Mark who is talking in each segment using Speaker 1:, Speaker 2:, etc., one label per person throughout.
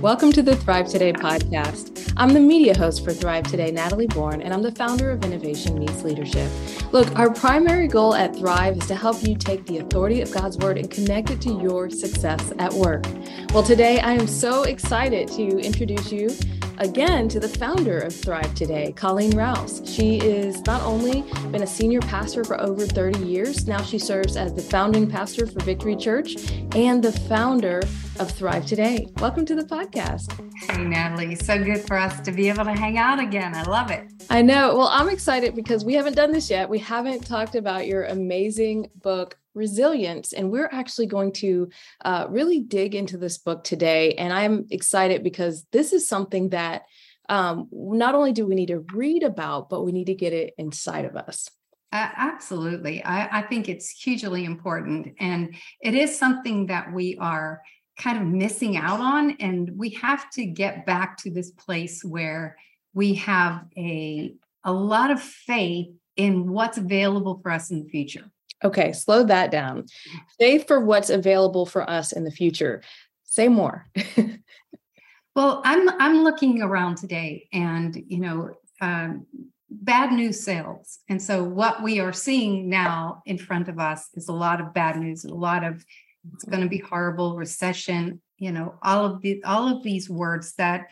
Speaker 1: Welcome to the Thrive Today podcast. I'm the media host for Thrive Today, Natalie Bourne, and I'm the founder of Innovation Meets Leadership. Look, our primary goal at Thrive is to help you take the authority of God's word and connect it to your success at work. Well, today I am so excited to introduce you again to the founder of Thrive Today, Colleen Rouse. She is not only been a senior pastor for over 30 years, now she serves as the founding pastor for Victory Church and the founder of Thrive Today. Welcome to the podcast.
Speaker 2: Hey, Natalie. So good for us to be able to hang out again. I love it.
Speaker 1: I know. Well, I'm excited because we haven't done this yet. We haven't talked about your amazing book, Resilience. And we're actually going to uh, really dig into this book today. And I'm excited because this is something that um, not only do we need to read about, but we need to get it inside of us.
Speaker 2: Uh, absolutely. I, I think it's hugely important. And it is something that we are kind of missing out on. And we have to get back to this place where we have a, a lot of faith in what's available for us in the future.
Speaker 1: Okay, slow that down. Faith for what's available for us in the future. Say more.
Speaker 2: well, I'm I'm looking around today, and you know, um, bad news sales, and so what we are seeing now in front of us is a lot of bad news, a lot of it's going to be horrible recession you know all of the all of these words that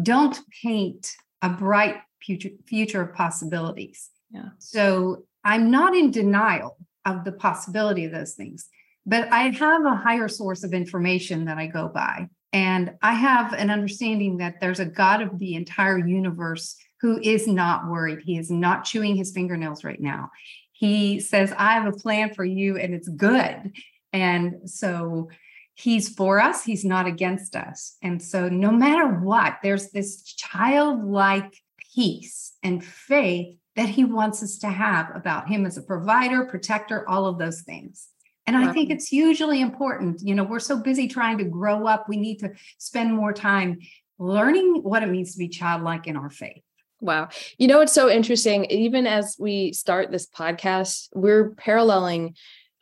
Speaker 2: don't paint a bright future future of possibilities. Yeah. So i'm not in denial of the possibility of those things but i have a higher source of information that i go by and i have an understanding that there's a god of the entire universe who is not worried. He is not chewing his fingernails right now. He says i have a plan for you and it's good and so he's for us, he's not against us. And so no matter what, there's this childlike peace and faith that he wants us to have about him as a provider, protector, all of those things. And I think it's hugely important. You know, we're so busy trying to grow up, we need to spend more time learning what it means to be childlike in our faith.
Speaker 1: Wow. You know, it's so interesting. Even as we start this podcast, we're paralleling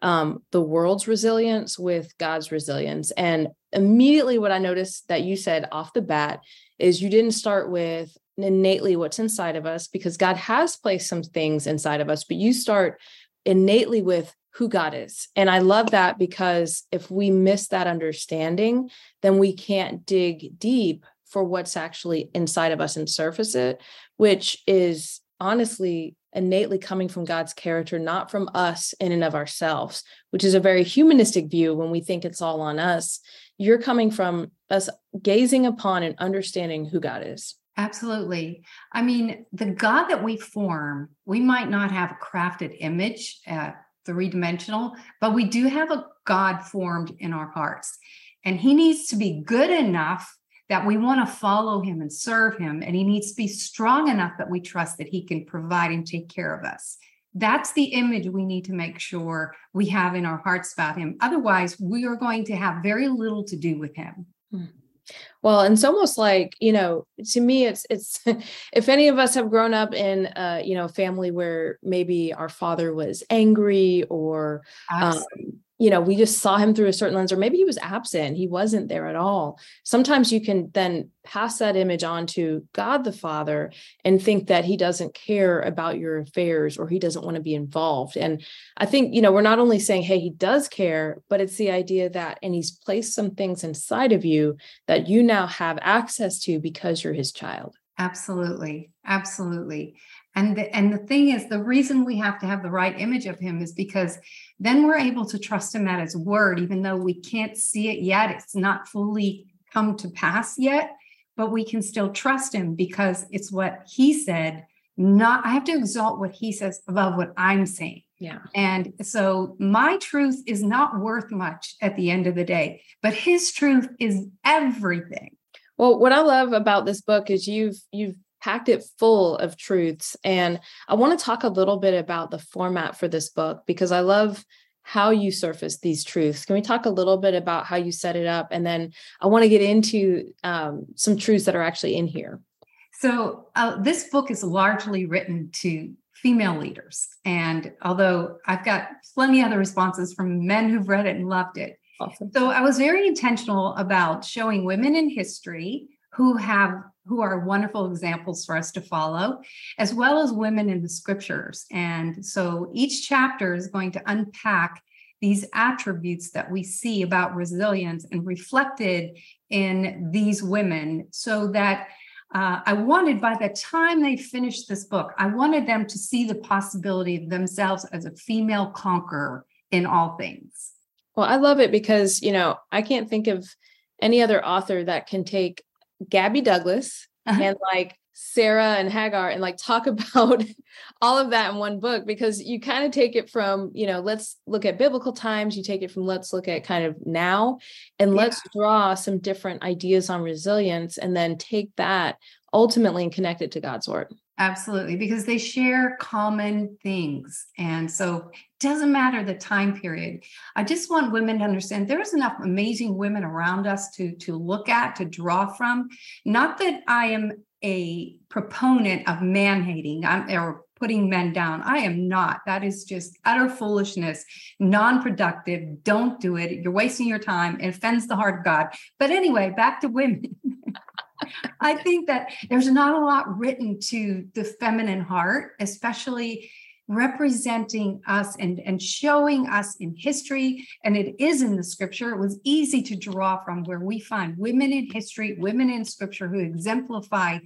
Speaker 1: um, the world's resilience with God's resilience. And immediately, what I noticed that you said off the bat is you didn't start with innately what's inside of us because God has placed some things inside of us, but you start innately with who God is. And I love that because if we miss that understanding, then we can't dig deep for what's actually inside of us and surface it, which is honestly innately coming from God's character, not from us in and of ourselves, which is a very humanistic view when we think it's all on us. You're coming from us gazing upon and understanding who God is.
Speaker 2: Absolutely. I mean, the God that we form, we might not have a crafted image, uh, three dimensional, but we do have a God formed in our hearts. And he needs to be good enough that we want to follow him and serve him. And he needs to be strong enough that we trust that he can provide and take care of us. That's the image we need to make sure we have in our hearts about him. Otherwise, we are going to have very little to do with him.
Speaker 1: Hmm. Well, and it's almost like, you know, to me, it's, it's, if any of us have grown up in, uh, you know, family where maybe our father was angry or, um, you know, we just saw him through a certain lens, or maybe he was absent, he wasn't there at all. Sometimes you can then pass that image on to God the Father and think that he doesn't care about your affairs or he doesn't want to be involved. And I think, you know, we're not only saying, hey, he does care, but it's the idea that, and he's placed some things inside of you that you now have access to because you're his child.
Speaker 2: Absolutely. Absolutely. And the, and the thing is, the reason we have to have the right image of him is because then we're able to trust him at his word, even though we can't see it yet. It's not fully come to pass yet, but we can still trust him because it's what he said. Not, I have to exalt what he says above what I'm saying.
Speaker 1: Yeah.
Speaker 2: And so my truth is not worth much at the end of the day, but his truth is everything.
Speaker 1: Well, what I love about this book is you've you've packed it full of truths. And I want to talk a little bit about the format for this book because I love how you surface these truths. Can we talk a little bit about how you set it up? And then I want to get into um, some truths that are actually in here.
Speaker 2: So, uh, this book is largely written to female leaders. And although I've got plenty other responses from men who've read it and loved it, Awesome. So I was very intentional about showing women in history who have who are wonderful examples for us to follow, as well as women in the scriptures. And so each chapter is going to unpack these attributes that we see about resilience and reflected in these women so that uh, I wanted by the time they finished this book, I wanted them to see the possibility of themselves as a female conqueror in all things.
Speaker 1: Well, I love it because, you know, I can't think of any other author that can take Gabby Douglas uh-huh. and like Sarah and Hagar and like talk about all of that in one book because you kind of take it from, you know, let's look at biblical times, you take it from let's look at kind of now and yeah. let's draw some different ideas on resilience and then take that ultimately and connect it to God's word.
Speaker 2: Absolutely, because they share common things. And so it doesn't matter the time period. I just want women to understand there's enough amazing women around us to, to look at, to draw from. Not that I am a proponent of man hating or putting men down. I am not. That is just utter foolishness, non productive. Don't do it. You're wasting your time. It offends the heart of God. But anyway, back to women. I think that there's not a lot written to the feminine heart, especially representing us and, and showing us in history. And it is in the scripture. It was easy to draw from where we find women in history, women in scripture who exemplify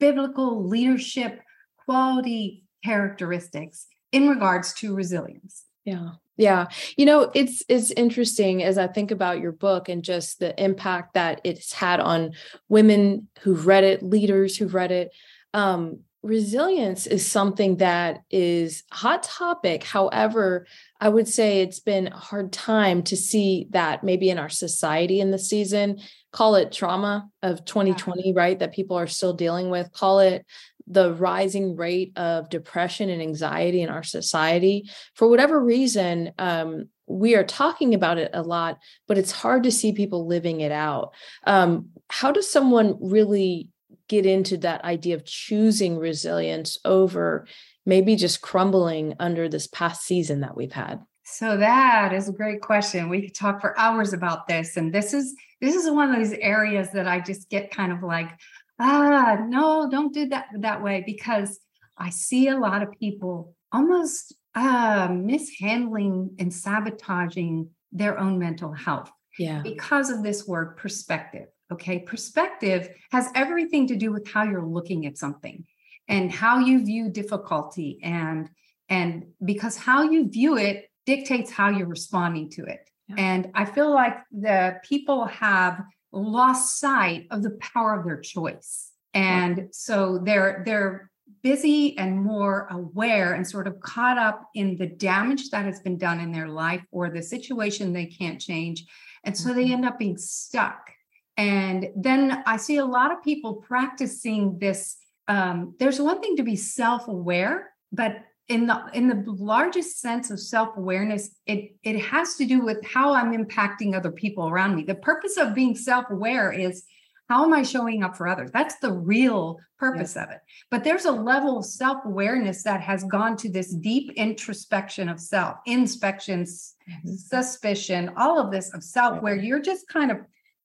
Speaker 2: biblical leadership quality characteristics in regards to resilience.
Speaker 1: Yeah. Yeah. You know, it's it's interesting as I think about your book and just the impact that it's had on women who've read it, leaders who've read it. Um, resilience is something that is hot topic. However, I would say it's been a hard time to see that maybe in our society in the season. Call it trauma of 2020, right? That people are still dealing with. Call it the rising rate of depression and anxiety in our society. For whatever reason, um, we are talking about it a lot, but it's hard to see people living it out. Um, how does someone really get into that idea of choosing resilience over maybe just crumbling under this past season that we've had?
Speaker 2: So that is a great question. We could talk for hours about this. And this is this is one of those areas that I just get kind of like, ah, no, don't do that that way because I see a lot of people almost uh, mishandling and sabotaging their own mental health.
Speaker 1: Yeah.
Speaker 2: Because of this word perspective. Okay. Perspective has everything to do with how you're looking at something and how you view difficulty and and because how you view it dictates how you're responding to it. Yeah. And I feel like the people have lost sight of the power of their choice. And so they're they're busy and more aware and sort of caught up in the damage that has been done in their life or the situation they can't change. And so they mm-hmm. end up being stuck. And then I see a lot of people practicing this. Um, there's one thing to be self-aware, but in the in the largest sense of self-awareness it it has to do with how i'm impacting other people around me. The purpose of being self-aware is how am i showing up for others? That's the real purpose yes. of it. But there's a level of self-awareness that has gone to this deep introspection of self inspections mm-hmm. suspicion all of this of self where you're just kind of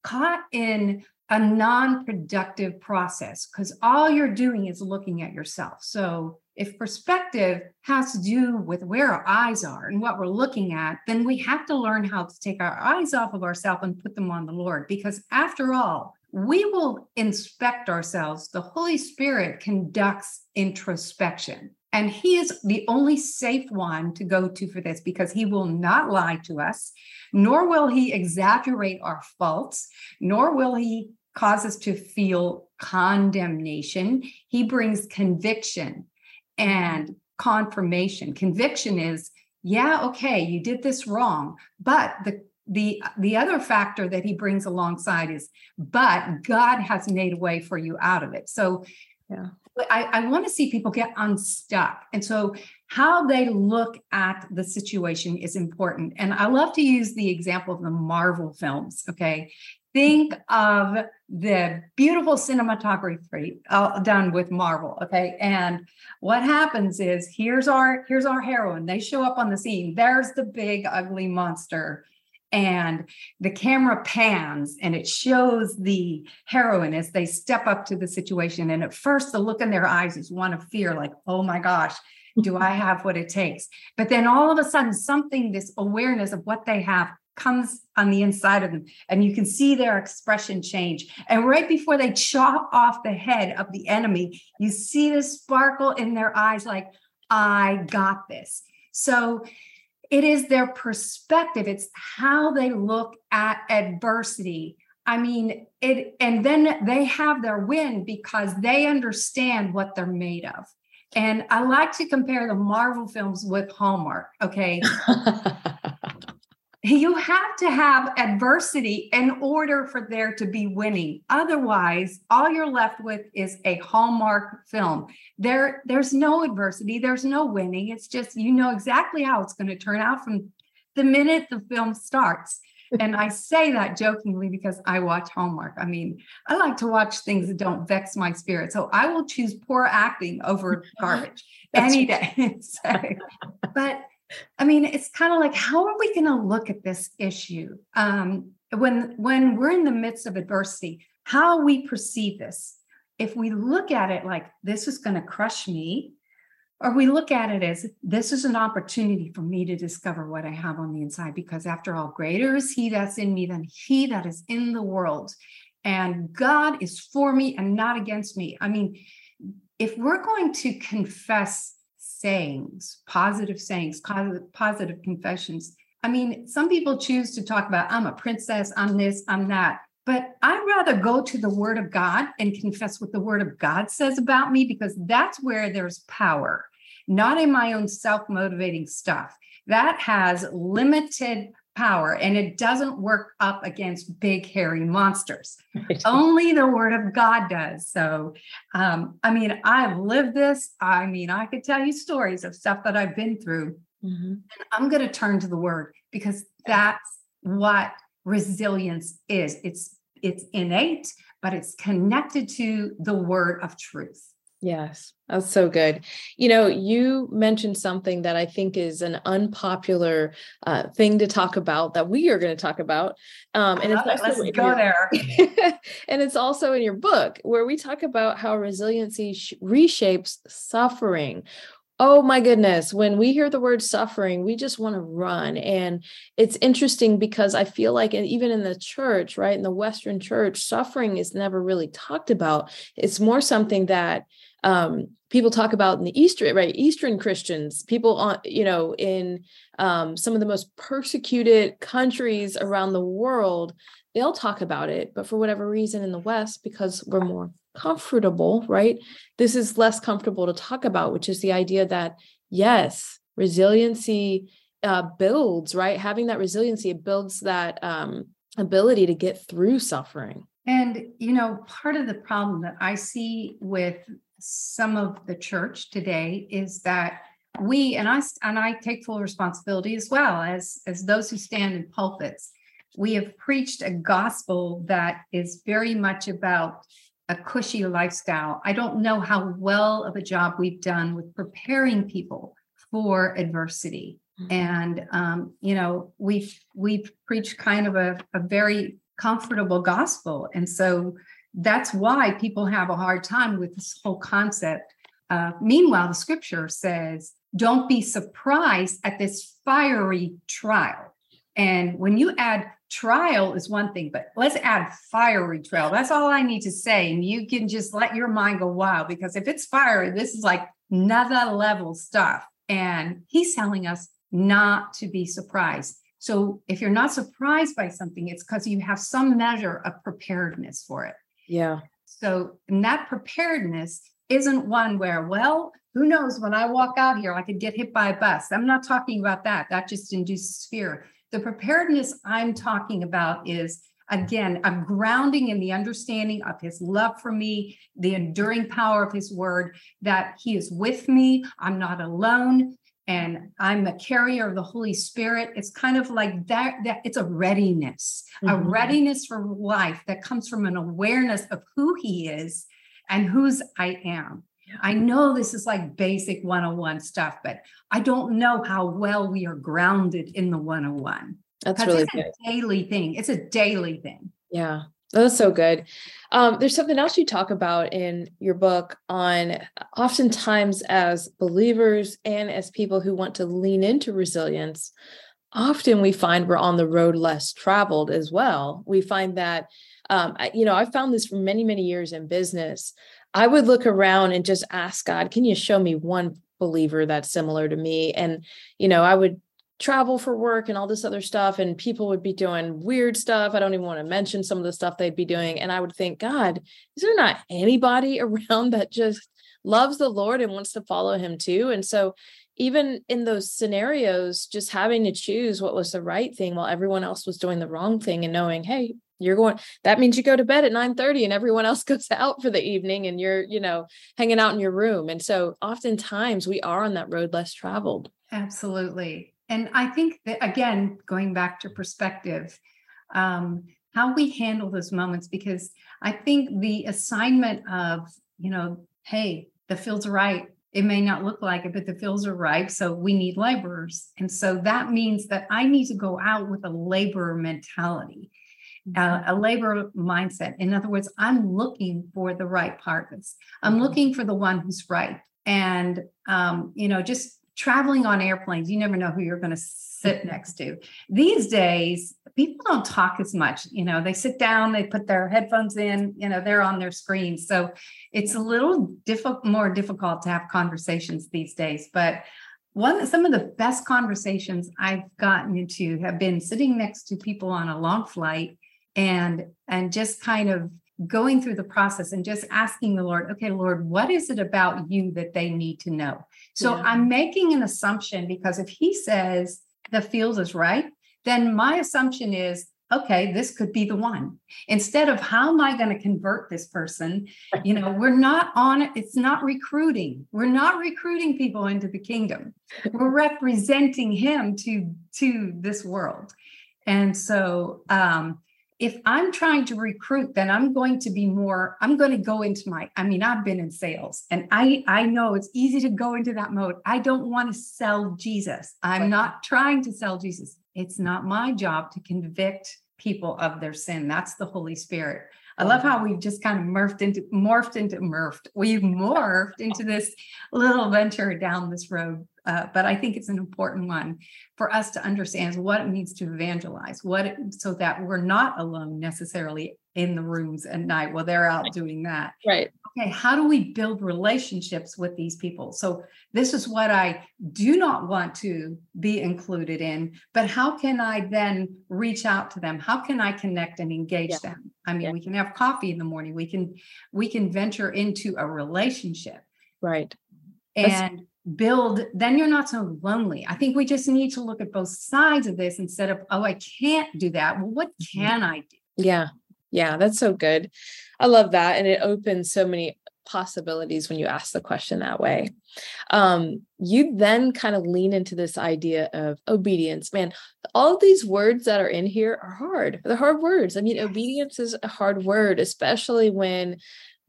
Speaker 2: caught in a non-productive process because all you're doing is looking at yourself. So if perspective has to do with where our eyes are and what we're looking at, then we have to learn how to take our eyes off of ourselves and put them on the Lord. Because after all, we will inspect ourselves. The Holy Spirit conducts introspection. And he is the only safe one to go to for this because he will not lie to us, nor will he exaggerate our faults, nor will he cause us to feel condemnation. He brings conviction and confirmation. Conviction is, yeah, okay, you did this wrong, but the the the other factor that he brings alongside is but god has made a way for you out of it. So yeah. i, I want to see people get unstuck. And so how they look at the situation is important. And i love to use the example of the marvel films okay think of the beautiful cinematography uh, done with Marvel. Okay, and what happens is here's our here's our heroine. They show up on the scene. There's the big ugly monster, and the camera pans and it shows the heroine as they step up to the situation. And at first, the look in their eyes is one of fear, like, oh my gosh, do I have what it takes? But then all of a sudden, something, this awareness of what they have comes on the inside of them and you can see their expression change. And right before they chop off the head of the enemy you see this sparkle in their eyes like i got this. So it is their perspective. It's how they look at adversity. I mean it and then they have their win because they understand what they're made of. And i like to compare the marvel films with hallmark okay you have to have adversity in order for there to be winning. Otherwise all you're left with is a hallmark film. There there's no adversity. There's no winning. It's just you know exactly how it's going to turn out from the minute the film starts. And i say that jokingly because i watch hallmark. I mean i like to watch things that don't vex my spirit. So i will choose poor acting over garbage any day. So, but I mean, it's kind of like, how are we going to look at this issue um, when when we're in the midst of adversity? How we perceive this? If we look at it like this is going to crush me, or we look at it as this is an opportunity for me to discover what I have on the inside, because after all, greater is He that's in me than He that is in the world, and God is for me and not against me. I mean, if we're going to confess sayings, positive sayings, positive confessions. I mean, some people choose to talk about, I'm a princess, I'm this, I'm that. But I'd rather go to the word of God and confess what the word of God says about me because that's where there's power, not in my own self motivating stuff. That has limited power and it doesn't work up against big hairy monsters. Only the word of god does. So um, i mean i've lived this. I mean i could tell you stories of stuff that i've been through. Mm-hmm. and i'm going to turn to the word because that's what resilience is. It's it's innate but it's connected to the word of truth
Speaker 1: Yes, that's so good. You know, you mentioned something that I think is an unpopular uh, thing to talk about that we are going to talk about.
Speaker 2: Um, and it's let's go your, there.
Speaker 1: and it's also in your book where we talk about how resiliency sh- reshapes suffering. Oh my goodness, when we hear the word suffering, we just want to run. And it's interesting because I feel like, even in the church, right, in the Western church, suffering is never really talked about. It's more something that um, people talk about in the Eastern, right? Eastern Christians, people on, you know, in um, some of the most persecuted countries around the world, they'll talk about it. But for whatever reason in the West, because we're more comfortable, right? This is less comfortable to talk about, which is the idea that, yes, resiliency uh, builds, right? Having that resiliency, it builds that um, ability to get through suffering.
Speaker 2: And, you know, part of the problem that I see with some of the church today is that we and I and I take full responsibility as well as as those who stand in pulpits. We have preached a gospel that is very much about a cushy lifestyle. I don't know how well of a job we've done with preparing people for adversity. Mm-hmm. And um, you know, we've we've preached kind of a, a very comfortable gospel. And so that's why people have a hard time with this whole concept. Uh, meanwhile, the scripture says, don't be surprised at this fiery trial. And when you add trial is one thing, but let's add fiery trial. That's all I need to say. And you can just let your mind go wild because if it's fiery, this is like another level stuff. And he's telling us not to be surprised. So if you're not surprised by something, it's because you have some measure of preparedness for it.
Speaker 1: Yeah.
Speaker 2: So, and that preparedness isn't one where, well, who knows when I walk out here, I could get hit by a bus. I'm not talking about that. That just induces fear. The preparedness I'm talking about is, again, a grounding in the understanding of his love for me, the enduring power of his word, that he is with me. I'm not alone and I'm a carrier of the Holy Spirit. It's kind of like that, that it's a readiness, mm-hmm. a readiness for life that comes from an awareness of who he is and whose I am. Yeah. I know this is like basic 101 stuff, but I don't know how well we are grounded in the 101.
Speaker 1: That's really
Speaker 2: it's
Speaker 1: good.
Speaker 2: a daily thing. It's a daily thing.
Speaker 1: Yeah. That's so good. Um, there's something else you talk about in your book on oftentimes as believers and as people who want to lean into resilience, often we find we're on the road less traveled as well. We find that, um, you know, I found this for many, many years in business. I would look around and just ask God, can you show me one believer that's similar to me? And, you know, I would travel for work and all this other stuff and people would be doing weird stuff. I don't even want to mention some of the stuff they'd be doing and i would think god is there not anybody around that just loves the lord and wants to follow him too? And so even in those scenarios just having to choose what was the right thing while everyone else was doing the wrong thing and knowing hey you're going that means you go to bed at 9 30 and everyone else goes out for the evening and you're you know hanging out in your room. And so oftentimes we are on that road less traveled.
Speaker 2: Absolutely and I think that again, going back to perspective, um, how we handle those moments, because I think the assignment of, you know, hey, the fields are right. It may not look like it, but the fields are ripe. So we need laborers. And so that means that I need to go out with a laborer mentality, uh, mm-hmm. a labor mindset. In other words, I'm looking for the right partners. I'm mm-hmm. looking for the one who's right. And, um, you know, just traveling on airplanes, you never know who you're going to sit mm-hmm. next to. These days, people don't talk as much. You know, they sit down, they put their headphones in, you know, they're on their screens. So it's a little difficult, more difficult to have conversations these days. But one, some of the best conversations I've gotten into have been sitting next to people on a long flight and and just kind of going through the process and just asking the Lord, okay, Lord, what is it about you that they need to know? So yeah. I'm making an assumption because if he says the field is right, then my assumption is, okay, this could be the one. Instead of how am I going to convert this person? You know, we're not on it. It's not recruiting. We're not recruiting people into the kingdom. We're representing him to to this world. And so um if I'm trying to recruit, then I'm going to be more, I'm going to go into my, I mean, I've been in sales and I I know it's easy to go into that mode. I don't want to sell Jesus. I'm not trying to sell Jesus. It's not my job to convict people of their sin. That's the Holy Spirit. I love how we've just kind of morphed into morphed into morphed. We've morphed into this little venture down this road. Uh, but I think it's an important one for us to understand what it means to evangelize, what it, so that we're not alone necessarily in the rooms at night while they're out doing that.
Speaker 1: Right.
Speaker 2: Okay, how do we build relationships with these people? So this is what I do not want to be included in, but how can I then reach out to them? How can I connect and engage yeah. them? I mean, yeah. we can have coffee in the morning. We can we can venture into a relationship.
Speaker 1: Right.
Speaker 2: And That's- build then you're not so lonely i think we just need to look at both sides of this instead of oh i can't do that well what mm-hmm. can i do
Speaker 1: yeah yeah, that's so good. I love that. And it opens so many possibilities when you ask the question that way. Um, you then kind of lean into this idea of obedience. Man, all of these words that are in here are hard. They're hard words. I mean, obedience is a hard word, especially when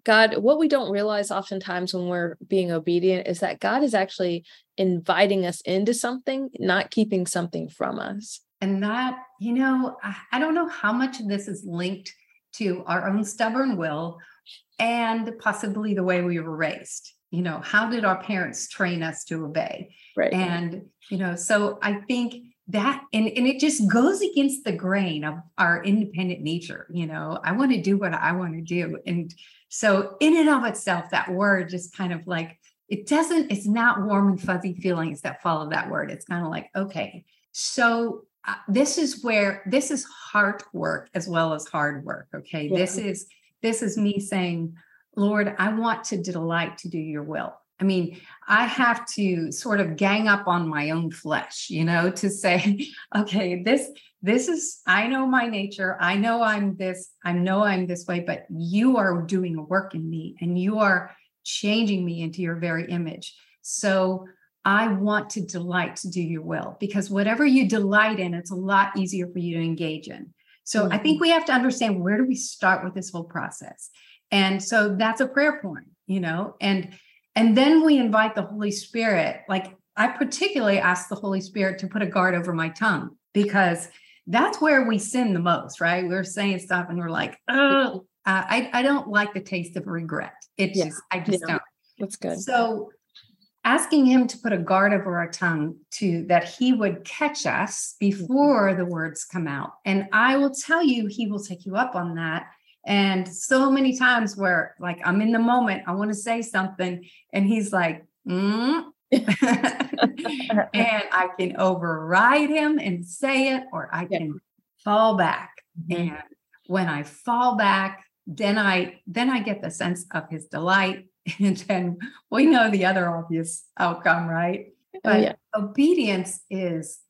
Speaker 1: God, what we don't realize oftentimes when we're being obedient is that God is actually inviting us into something, not keeping something from us.
Speaker 2: And that, you know, I don't know how much of this is linked to our own stubborn will and possibly the way we were raised. You know how did our parents train us to obey?
Speaker 1: Right.
Speaker 2: And you know so i think that and, and it just goes against the grain of our independent nature you know i want to do what i want to do. And so in and of itself that word just kind of like it doesn't it's not warm and fuzzy feelings that follow that word. It's kind of like okay so uh, this is where this is heart work as well as hard work okay? Yeah. this is this is me saying lord i want to delight to do your will. I mean i have to sort of gang up on my own flesh you know to say okay this this is i know my nature. I know i'm this i know i'm this way but you are doing a work in me and you are changing me into your very image. So I want to delight to do your will because whatever you delight in, it's a lot easier for you to engage in. So mm-hmm. I think mm-hmm. we have to understand where do we start with this whole process. And so that's a prayer point, you know, and and then we invite the Holy Spirit. Like I particularly ask the Holy Spirit to put a guard over my tongue because that's where we sin the most, right? We're saying stuff and we're like, oh, I, I don't like the taste of regret. It yeah. just, I just yeah. don't.
Speaker 1: That's good.
Speaker 2: So asking him to put a guard over our tongue to that he would catch us before the words come out. And I will tell you, he will take you up on that. And so many times where like I'm in the moment, I want to say something, and he's like, mm. and I can override him and say it, or I can fall back. Mm-hmm. And when I fall back, then I then I get the sense of his delight. And then we know the other obvious outcome, right? Oh, but oh, yeah. obedience is,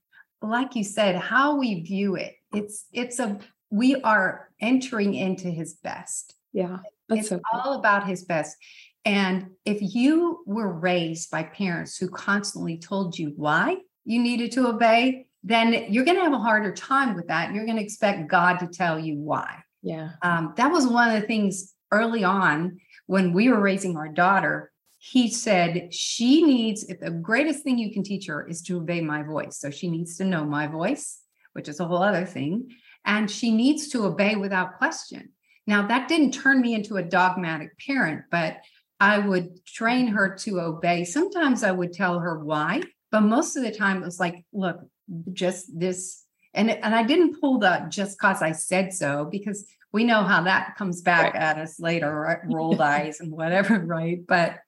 Speaker 2: like you said, how we view it. It's it's a we are entering into his best.
Speaker 1: Yeah.
Speaker 2: it's so cool. all about his best. And if you were raised by parents who constantly told you why you needed to obey, then you're going to have a harder time with that. You're going to expect God to tell you why.
Speaker 1: Yeah.
Speaker 2: Um, that was one of the things early on when we were raising our daughter. He said, She needs, the greatest thing you can teach her is to obey my voice. So she needs to know my voice, which is a whole other thing. And she needs to obey without question. Now, that didn't turn me into a dogmatic parent, but I would train her to obey. Sometimes I would tell her why, but most of the time it was like, look, just this. And, and I didn't pull the just because I said so, because we know how that comes back right. at us later, right? rolled eyes and whatever, right? But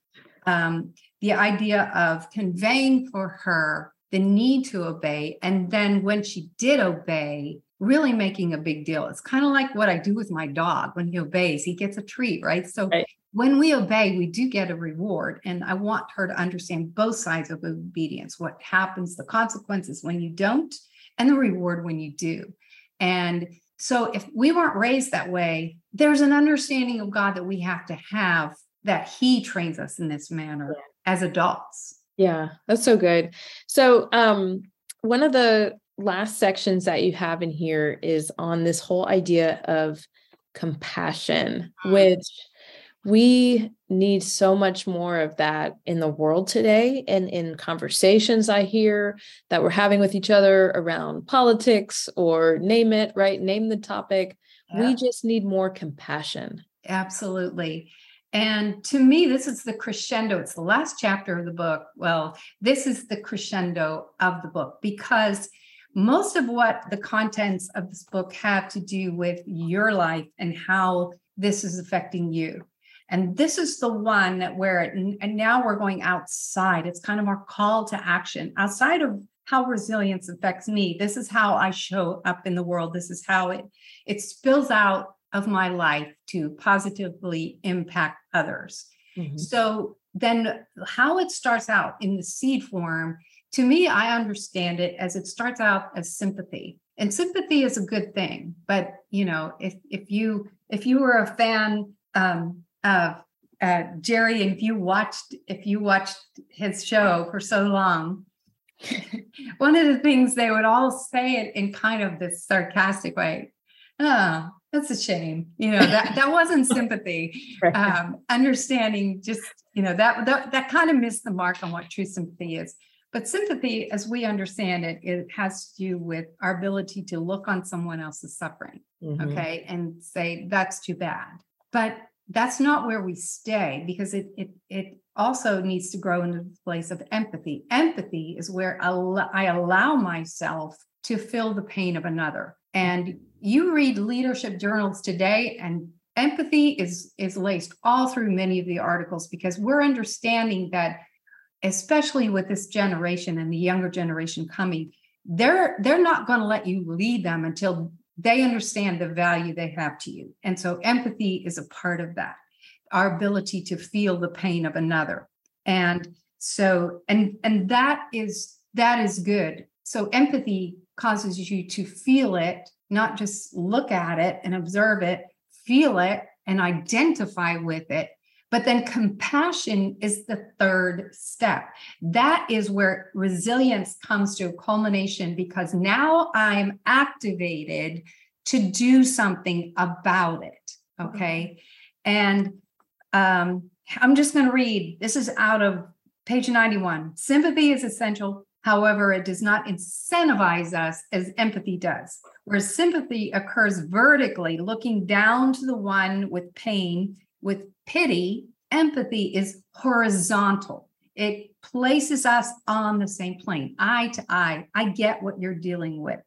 Speaker 2: um, the idea of conveying for her the need to obey. And then when she did obey, really making a big deal. It's kind of like what I do with my dog. When he obeys, he gets a treat, right? So right. when we obey, we do get a reward. And I want her to understand both sides of obedience what happens, the consequences when you don't, and the reward when you do. And so if we weren't raised that way, there's an understanding of God that we have to have that He trains us in this manner yeah. as adults.
Speaker 1: Yeah, that's so good. So, um, one of the last sections that you have in here is on this whole idea of compassion, mm. which we need so much more of that in the world today and in conversations I hear that we're having with each other around politics or name it, right? Name the topic. Yeah. We just need more compassion.
Speaker 2: Absolutely. And to me, this is the crescendo. It's the last chapter of the book. Well, this is the crescendo of the book because most of what the contents of this book have to do with your life and how this is affecting you. And this is the one where, it, and now we're going outside. It's kind of our call to action outside of how resilience affects me. This is how I show up in the world. This is how it it spills out of my life to positively impact others. Mm-hmm. So then how it starts out in the seed form to me, I understand it as it starts out as sympathy. And sympathy is a good thing. But you know, if if you if you were a fan um, of uh, Jerry, if you watched if you watched his show for so long, one of the things they would all say it in kind of this sarcastic way. Oh, that's a shame. You know, that that wasn't sympathy. Um, understanding just, you know, that that that kind of missed the mark on what true sympathy is. But sympathy, as we understand it, it has to do with our ability to look on someone else's suffering, mm-hmm. okay, and say, that's too bad. But that's not where we stay because it it it also needs to grow into the place of empathy. Empathy is where I allow myself to feel the pain of another. And mm-hmm. you read leadership journals today, and empathy is is laced all through many of the articles because we're understanding that especially with this generation and the younger generation coming they're they're not going to let you lead them until they understand the value they have to you. And so empathy is a part of that our ability to feel the pain of another. And so and and that is that is good. So empathy causes you to feel it not just look at it and observe it feel it and identify with it but then compassion is the third step. That is where resilience comes to a culmination because now I'm activated to do something about it. Okay. And um, I'm just going to read this is out of page 91. Sympathy is essential. However, it does not incentivize us as empathy does, where sympathy occurs vertically, looking down to the one with pain, with pity. Empathy is horizontal. It places us on the same plane, eye to eye. I get what you're dealing with.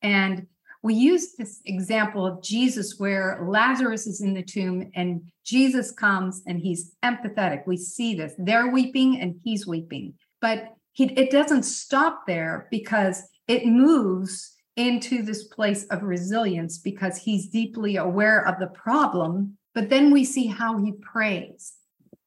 Speaker 2: And we use this example of Jesus where Lazarus is in the tomb and Jesus comes and he's empathetic. We see this. They're weeping and he's weeping. But he, it doesn't stop there because it moves into this place of resilience because he's deeply aware of the problem. But then we see how he prays.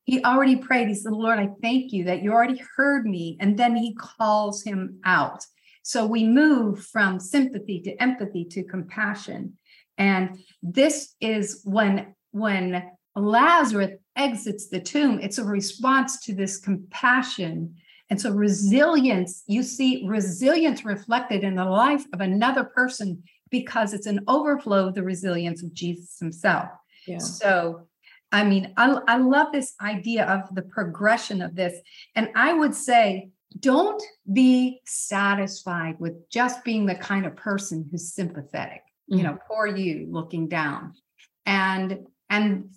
Speaker 2: He already prayed. He said, Lord, I thank you that you already heard me. And then he calls him out. So we move from sympathy to empathy to compassion. And this is when, when Lazarus exits the tomb, it's a response to this compassion and so, resilience, you see resilience reflected in the life of another person because it's an overflow of the resilience of Jesus himself. Yeah. So, I mean, I, I love this idea of the progression of this. And I would say, don't be satisfied with just being the kind of person who's sympathetic, mm-hmm. you know, poor you looking down. And and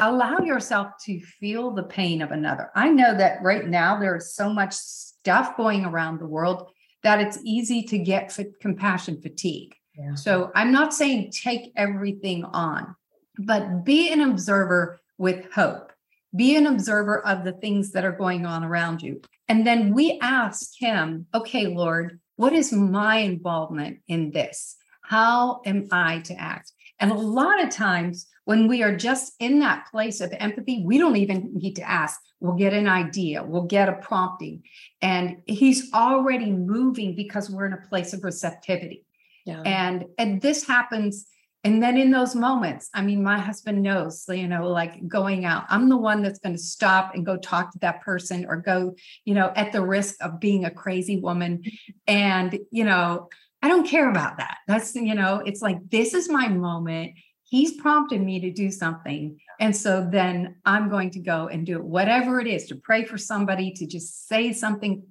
Speaker 2: allow yourself to feel the pain of another. I know that right now there is so much stuff going around the world that it's easy to get compassion fatigue. Yeah. So I'm not saying take everything on, but be an observer with hope. Be an observer of the things that are going on around you. And then we ask him, okay, Lord, what is my involvement in this? How am I to act? And a lot of times when we are just in that place of empathy, we don't even need to ask. We'll get an idea, we'll get a prompting. And he's already moving because we're in a place of receptivity. Yeah. And and this happens and then in those moments, I mean, my husband knows, you know, like going out, I'm the one that's going to stop and go talk to that person or go, you know, at the risk of being a crazy woman. And, you know, I don't care about that. That's, you know, it's like, this is my moment. He's prompted me to do something. And so then I'm going to go and do whatever it is to pray for somebody, to just say something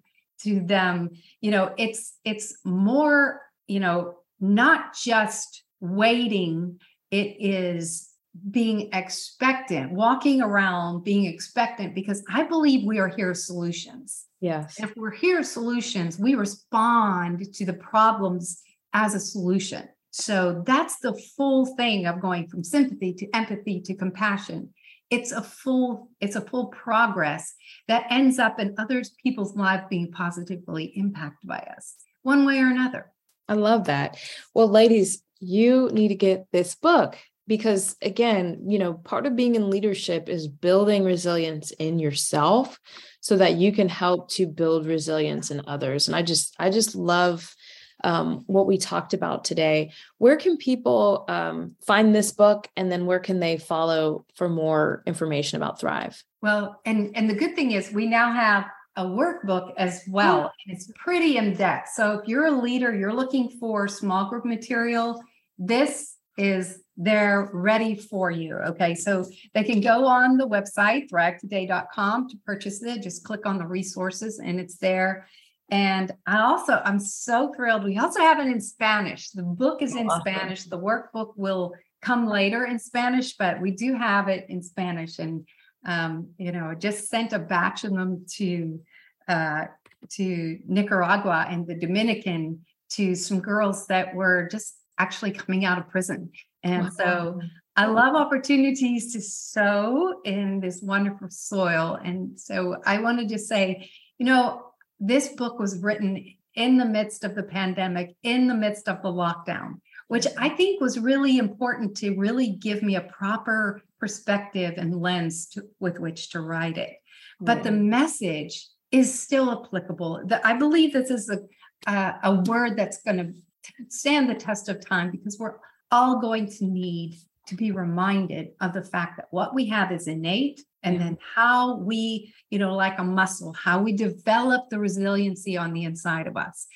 Speaker 2: to them. You know, it's, it's more, you know, not just waiting, it is being expectant, walking around being expectant, because I believe we are here solutions.
Speaker 1: Yes.
Speaker 2: If we're here solutions, we respond to the problems as a solution. So that's the full thing of going from sympathy to empathy to compassion. It's a full, it's a full progress that ends up in other people's lives being positively impacted by us, one way or another.
Speaker 1: I love that. Well, ladies, you need to get this book because again you know part of being in leadership is building resilience in yourself so that you can help to build resilience in others. And i just i just love um, what we talked about today. Where can people um, find this book? And then where can they follow for more information about thrive?
Speaker 2: Well and and the good thing is we now have a workbook as well oh. and it's pretty in depth so if you're a leader you're looking for small group material this is they're ready for you. Okay. So they can go on the website, thrivetoday.com to purchase it. Just click on the resources and it's there. And I also, I'm so thrilled. We also have it in Spanish. The book is in awesome. Spanish. The workbook will come later in Spanish, but we do have it in Spanish. And, um, you know, just sent a batch of them to, uh, to Nicaragua and the Dominican to some girls that were just actually coming out of prison. And wow. so I love opportunities to sow in this wonderful soil. And so I want to just say, you know, this book was written in the midst of the pandemic, in the midst of the lockdown, which I think was really important to really give me a proper perspective and lens to, with which to write it. But the message is still applicable. I believe this is a, uh, a word that's going to stand the test of time because we're all going to need to be reminded of the fact that what we have is innate and yeah. then how we you know like a muscle how we develop the resiliency on the inside of us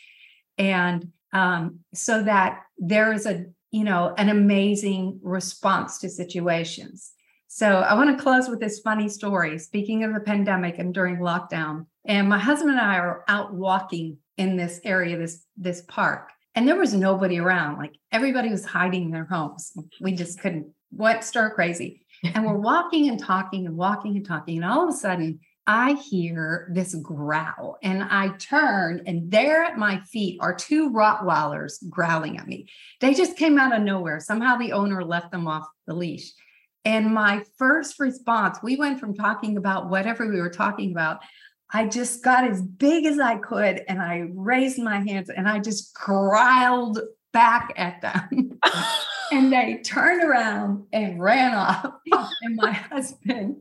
Speaker 2: and um, so that there is a you know an amazing response to situations so i want to close with this funny story speaking of the pandemic and during lockdown and my husband and i are out walking in this area, this this park, and there was nobody around. Like everybody was hiding in their homes. We just couldn't what stir crazy. And we're walking and talking and walking and talking, and all of a sudden I hear this growl and I turn, and there at my feet are two Rottweilers growling at me. They just came out of nowhere. Somehow the owner left them off the leash. And my first response, we went from talking about whatever we were talking about. I just got as big as I could and I raised my hands and I just growled back at them. and they turned around and ran off. and my husband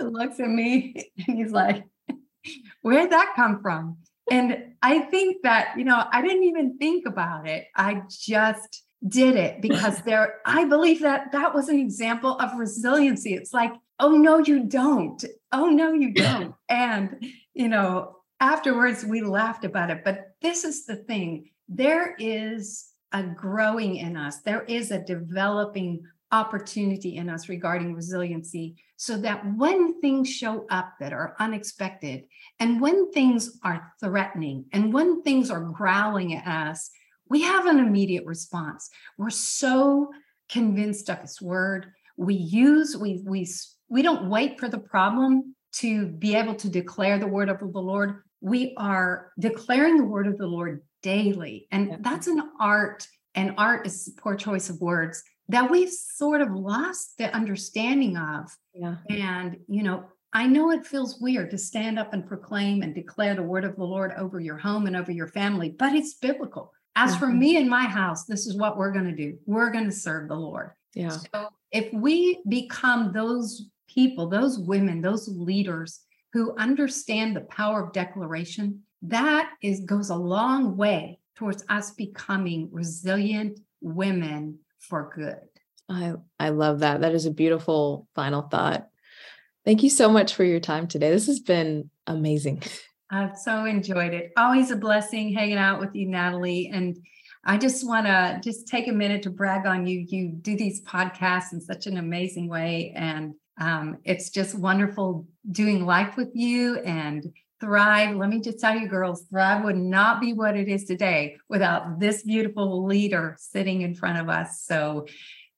Speaker 2: looks at me and he's like, Where'd that come from? And I think that, you know, I didn't even think about it. I just did it because there, I believe that that was an example of resiliency. It's like, oh, no, you don't. Oh, no, you don't. And, you know, afterwards we laughed about it. But this is the thing there is a growing in us, there is a developing opportunity in us regarding resiliency so that when things show up that are unexpected and when things are threatening and when things are growling at us, we have an immediate response. We're so convinced of his word. We use, we, we, we don't wait for the problem to be able to declare the word of the Lord. We are declaring the word of the Lord daily. And that's an art, and art is poor choice of words that we've sort of lost the understanding of.
Speaker 1: Yeah.
Speaker 2: And, you know, I know it feels weird to stand up and proclaim and declare the word of the Lord over your home and over your family, but it's biblical. As mm-hmm. for me and my house, this is what we're going to do. We're going to serve the Lord.
Speaker 1: Yeah.
Speaker 2: So if we become those people, those women, those leaders who understand the power of declaration, that is goes a long way towards us becoming resilient women for good.
Speaker 1: I I love that. That is a beautiful final thought. Thank you so much for your time today. This has been amazing.
Speaker 2: I've so enjoyed it. Always a blessing hanging out with you, Natalie. And I just want to just take a minute to brag on you. You do these podcasts in such an amazing way. And um, it's just wonderful doing life with you and Thrive. Let me just tell you, girls, Thrive would not be what it is today without this beautiful leader sitting in front of us. So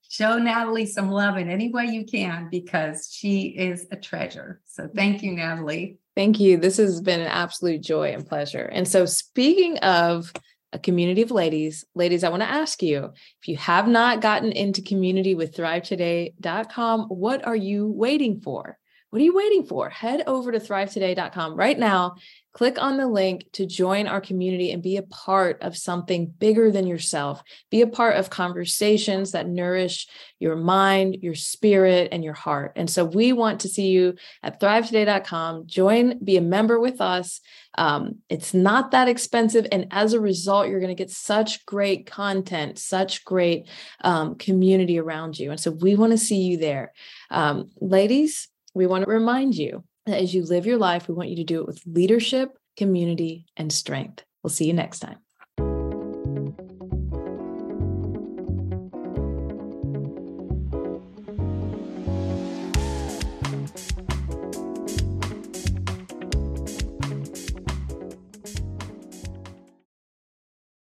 Speaker 2: show Natalie some love in any way you can because she is a treasure. So thank you, Natalie.
Speaker 1: Thank you. This has been an absolute joy and pleasure. And so, speaking of a community of ladies, ladies, I want to ask you if you have not gotten into community with thrivetoday.com, what are you waiting for? What are you waiting for? Head over to thrivetoday.com right now. Click on the link to join our community and be a part of something bigger than yourself. Be a part of conversations that nourish your mind, your spirit, and your heart. And so we want to see you at thrivetoday.com. Join, be a member with us. Um, it's not that expensive. And as a result, you're going to get such great content, such great um, community around you. And so we want to see you there. Um, ladies, we want to remind you that as you live your life, we want you to do it with leadership, community, and strength. We'll see you next time.